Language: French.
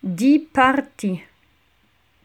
Diparti